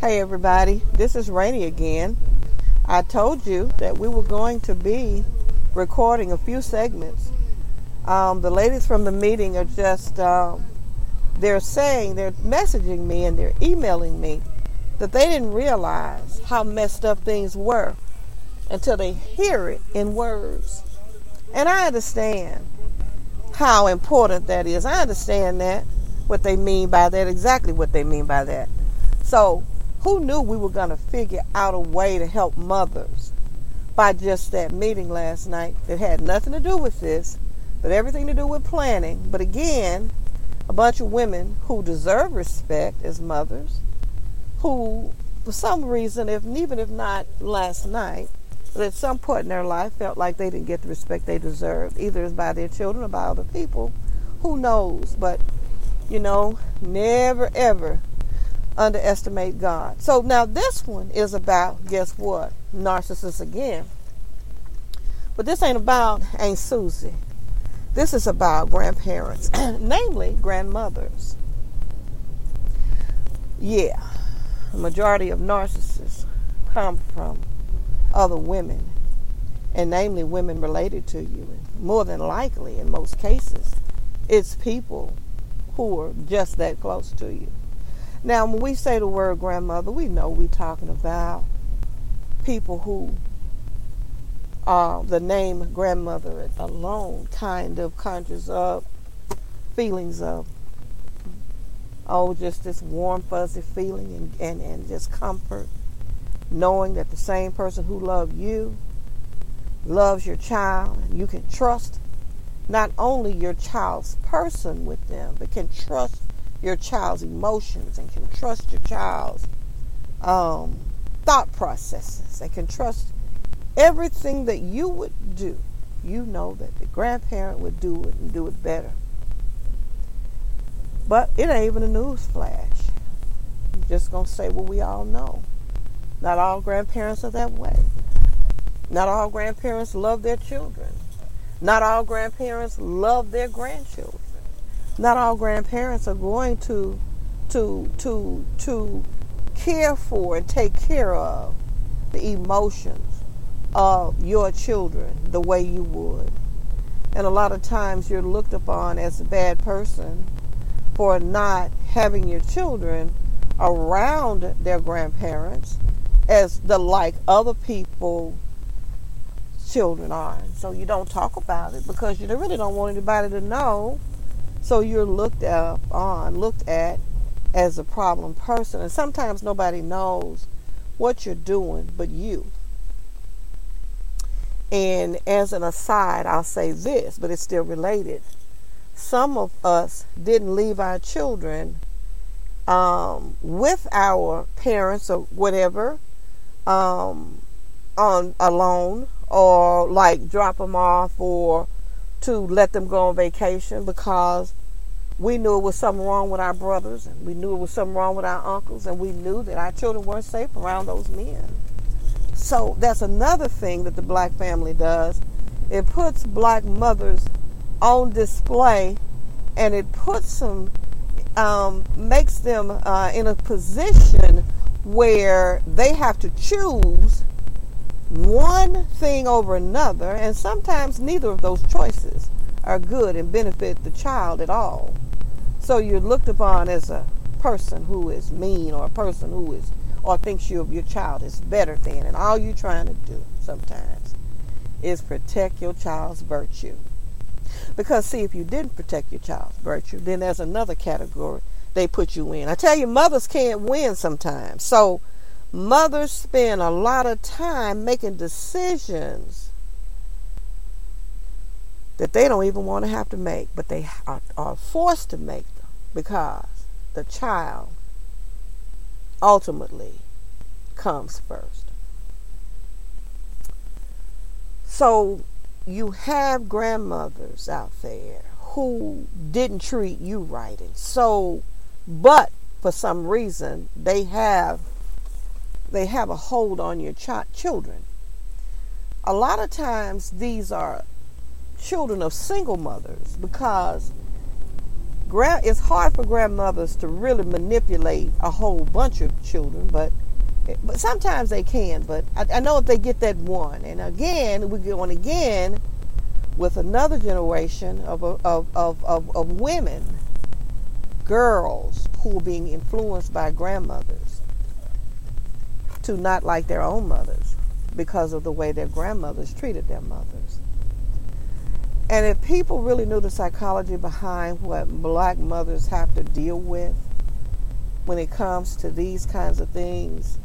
Hey everybody, this is Rainy again. I told you that we were going to be recording a few segments. Um, the ladies from the meeting are just, um, they're saying, they're messaging me and they're emailing me that they didn't realize how messed up things were until they hear it in words. And I understand how important that is. I understand that, what they mean by that, exactly what they mean by that. So who knew we were going to figure out a way to help mothers by just that meeting last night that had nothing to do with this, but everything to do with planning? But again, a bunch of women who deserve respect as mothers, who, for some reason, if even if not last night, but at some point in their life felt like they didn't get the respect they deserved, either by their children or by other people. Who knows? But, you know, never ever underestimate God. So now this one is about, guess what? Narcissists again. But this ain't about Aunt Susie. This is about grandparents, namely grandmothers. Yeah, the majority of narcissists come from other women, and namely women related to you. And more than likely, in most cases, it's people who are just that close to you. Now, when we say the word grandmother, we know we're talking about people who uh, the name grandmother alone kind of conjures up feelings of, oh, just this warm, fuzzy feeling and, and, and just comfort, knowing that the same person who loved you loves your child, and you can trust not only your child's person with them, but can trust your child's emotions and can trust your child's um, thought processes and can trust everything that you would do. You know that the grandparent would do it and do it better. But it ain't even a news flash. I'm just to say what we all know. Not all grandparents are that way. Not all grandparents love their children. Not all grandparents love their grandchildren not all grandparents are going to to to to care for and take care of the emotions of your children the way you would. And a lot of times you're looked upon as a bad person for not having your children around their grandparents as the like other people children are. So you don't talk about it because you really don't want anybody to know so you're looked up on, looked at as a problem person. And sometimes nobody knows what you're doing but you. And as an aside, I'll say this, but it's still related. Some of us didn't leave our children um, with our parents or whatever um, on alone or like drop them off or to let them go on vacation because we knew it was something wrong with our brothers and we knew it was something wrong with our uncles and we knew that our children weren't safe around those men. So that's another thing that the black family does. It puts black mothers on display and it puts them, um, makes them uh, in a position where they have to choose one thing over another, and sometimes neither of those choices are good and benefit the child at all. So you're looked upon as a person who is mean or a person who is or thinks you your child is better than, and all you're trying to do sometimes is protect your child's virtue. Because see, if you didn't protect your child's virtue, then there's another category they put you in. I tell you, mothers can't win sometimes. So mothers spend a lot of time making decisions that they don't even want to have to make, but they are, are forced to make them because the child ultimately comes first. So you have grandmothers out there who didn't treat you right and so but for some reason they have they have a hold on your ch- children. A lot of times these are children of single mothers because grand, it's hard for grandmothers to really manipulate a whole bunch of children, but eh, but sometimes they can. But I, I know if they get that one, and again we're going again with another generation of of, of, of, of women, girls who are being influenced by grandmothers to not like their own mothers because of the way their grandmothers treated their mothers. And if people really knew the psychology behind what black mothers have to deal with when it comes to these kinds of things,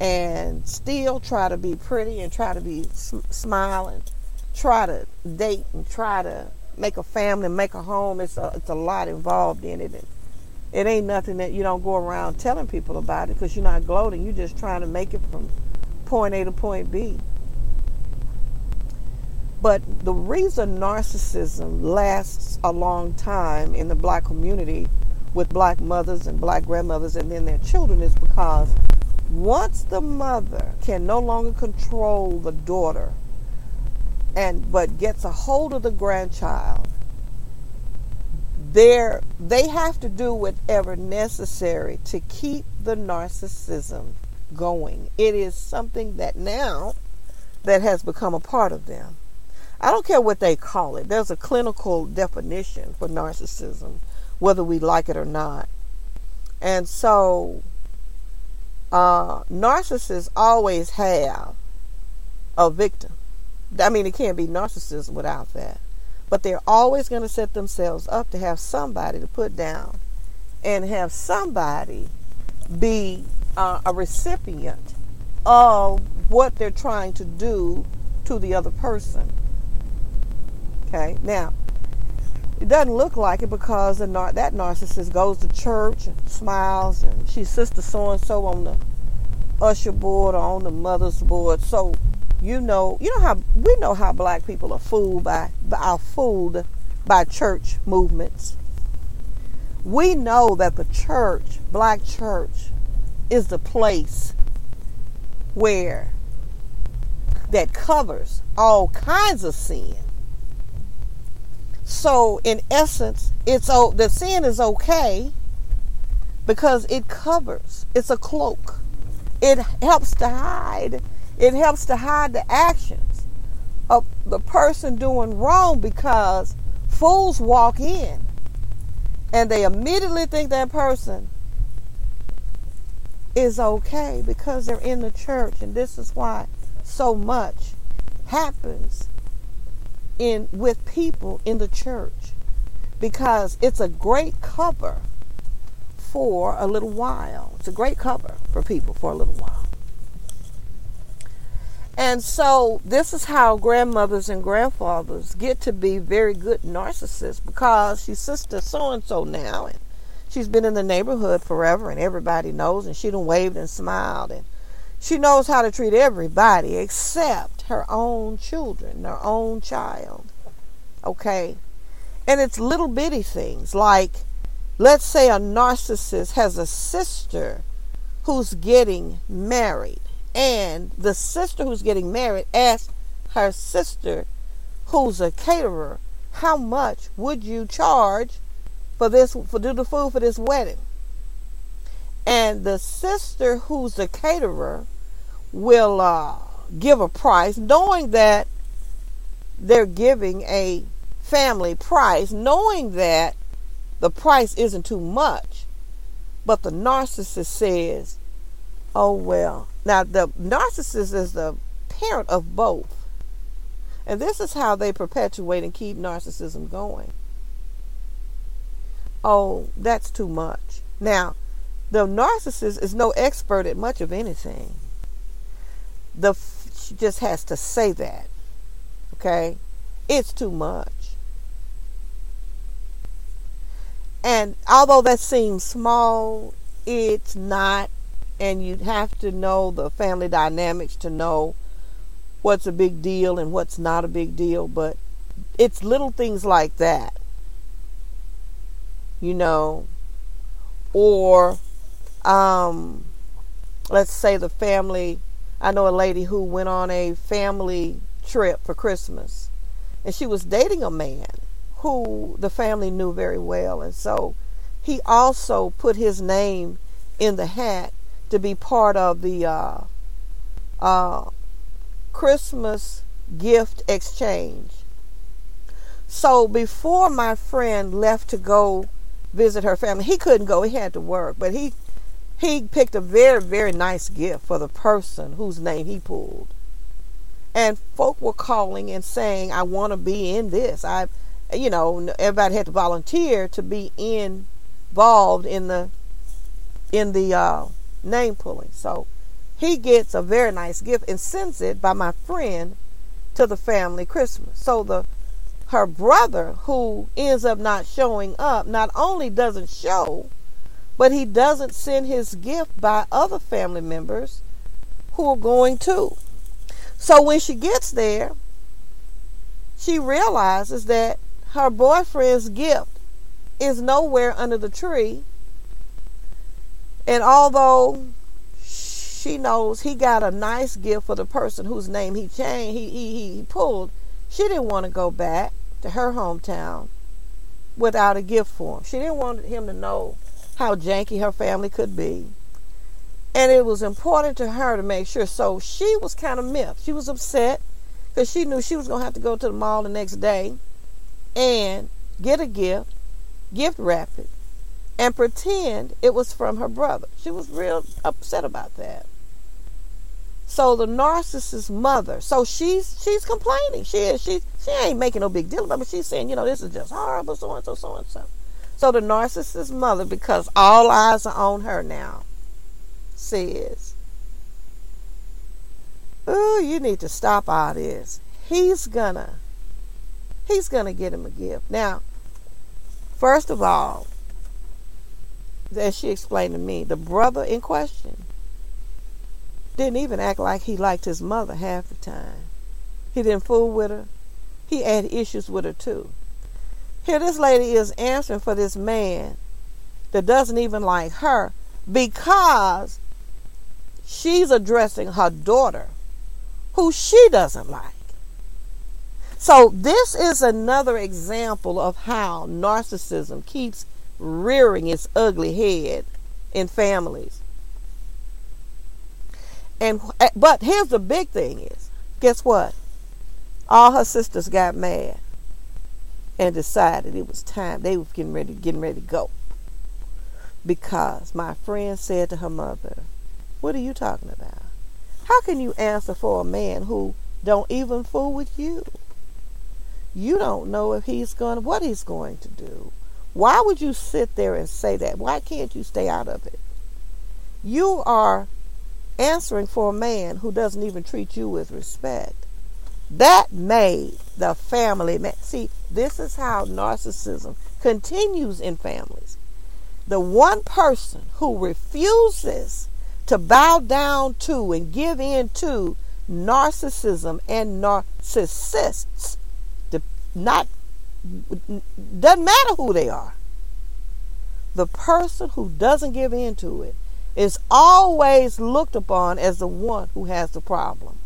and still try to be pretty and try to be smiling, try to date and try to make a family, make a home, it's a, it's a lot involved in it. It ain't nothing that you don't go around telling people about it because you're not gloating. You're just trying to make it from point A to point B. But the reason narcissism lasts a long time in the black community with black mothers and black grandmothers and then their children is because once the mother can no longer control the daughter and but gets a hold of the grandchild they they have to do whatever necessary to keep the narcissism going it is something that now that has become a part of them I don't care what they call it. There's a clinical definition for narcissism, whether we like it or not. And so, uh, narcissists always have a victim. I mean, it can't be narcissism without that. But they're always going to set themselves up to have somebody to put down and have somebody be uh, a recipient of what they're trying to do to the other person. Okay, now it doesn't look like it because the nar- that narcissist goes to church and smiles and she's sister so and so on the usher board or on the mother's board. So you know, you know how we know how black people are fooled by, by are fooled by church movements. We know that the church, black church, is the place where that covers all kinds of sin so in essence, it's oh the sin is okay because it covers. It's a cloak. It helps to hide. It helps to hide the actions of the person doing wrong because fools walk in and they immediately think that person is okay because they're in the church and this is why so much happens in with people in the church because it's a great cover for a little while. It's a great cover for people for a little while. And so this is how grandmothers and grandfathers get to be very good narcissists because she's sister so and so now and she's been in the neighborhood forever and everybody knows and she done waved and smiled and she knows how to treat everybody except her own children, her own child. Okay? And it's little bitty things like, let's say a narcissist has a sister who's getting married, and the sister who's getting married asks her sister, who's a caterer, how much would you charge for this for do the food for this wedding? And the sister who's the caterer will uh, give a price, knowing that they're giving a family price, knowing that the price isn't too much. But the narcissist says, oh, well. Now, the narcissist is the parent of both. And this is how they perpetuate and keep narcissism going. Oh, that's too much. Now, the narcissist is no expert at much of anything the she just has to say that. Okay? It's too much. And although that seems small, it's not. And you'd have to know the family dynamics to know what's a big deal and what's not a big deal. But it's little things like that. You know, or um, let's say the family I know a lady who went on a family trip for Christmas, and she was dating a man who the family knew very well. And so he also put his name in the hat to be part of the uh, uh, Christmas gift exchange. So before my friend left to go visit her family, he couldn't go, he had to work, but he he picked a very, very nice gift for the person whose name he pulled. And folk were calling and saying, I want to be in this. I you know, everybody had to volunteer to be involved in the in the uh, name pulling. So he gets a very nice gift and sends it by my friend to the family Christmas. So the her brother who ends up not showing up not only doesn't show, but he doesn't send his gift by other family members who are going too. So when she gets there, she realizes that her boyfriend's gift is nowhere under the tree. And although she knows he got a nice gift for the person whose name he changed, he, he, he pulled, she didn't want to go back to her hometown without a gift for him. She didn't want him to know how janky her family could be. And it was important to her to make sure. So she was kind of miffed. She was upset because she knew she was going to have to go to the mall the next day and get a gift, gift wrap it, and pretend it was from her brother. She was real upset about that. So the narcissist's mother, so she's she's complaining. She is she she ain't making no big deal about it. She's saying, you know, this is just horrible, so and so, so and so. So the narcissist's mother, because all eyes are on her now, says, "Oh, you need to stop all this. He's gonna he's to get him a gift. Now, first of all, as she explained to me, the brother in question didn't even act like he liked his mother half the time. He didn't fool with her. He had issues with her too. Here, this lady is answering for this man that doesn't even like her because she's addressing her daughter who she doesn't like. So, this is another example of how narcissism keeps rearing its ugly head in families. And eh, but here's the big thing is, guess what? All her sisters got mad and decided it was time they were getting ready getting ready to go. Because my friend said to her mother, What are you talking about? How can you answer for a man who don't even fool with you? you don't know if he's going what he's going to do. Why would you sit there and say that? Why can't you stay out of it? You are answering for a man who doesn't even treat you with respect. That made the family. See, this is how narcissism continues in families. The one person who refuses to bow down to and give in to narcissism and narcissists not doesn't matter who they are. The person who doesn't give in to it is always looked upon as the one who has the problem.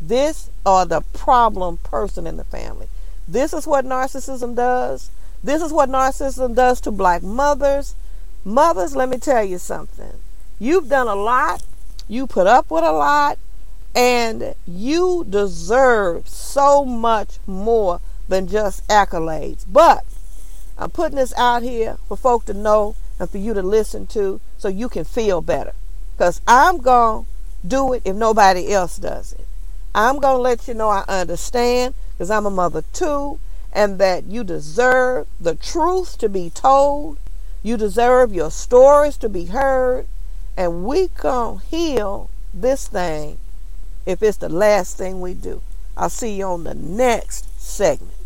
This or the problem person in the family. This is what narcissism does. This is what narcissism does to black mothers. Mothers, let me tell you something. You've done a lot. You put up with a lot. And you deserve so much more than just accolades. But I'm putting this out here for folk to know and for you to listen to so you can feel better. Because I'm going to do it if nobody else does it. I'm going to let you know I understand because I'm a mother too and that you deserve the truth to be told. You deserve your stories to be heard. And we can heal this thing if it's the last thing we do. I'll see you on the next segment.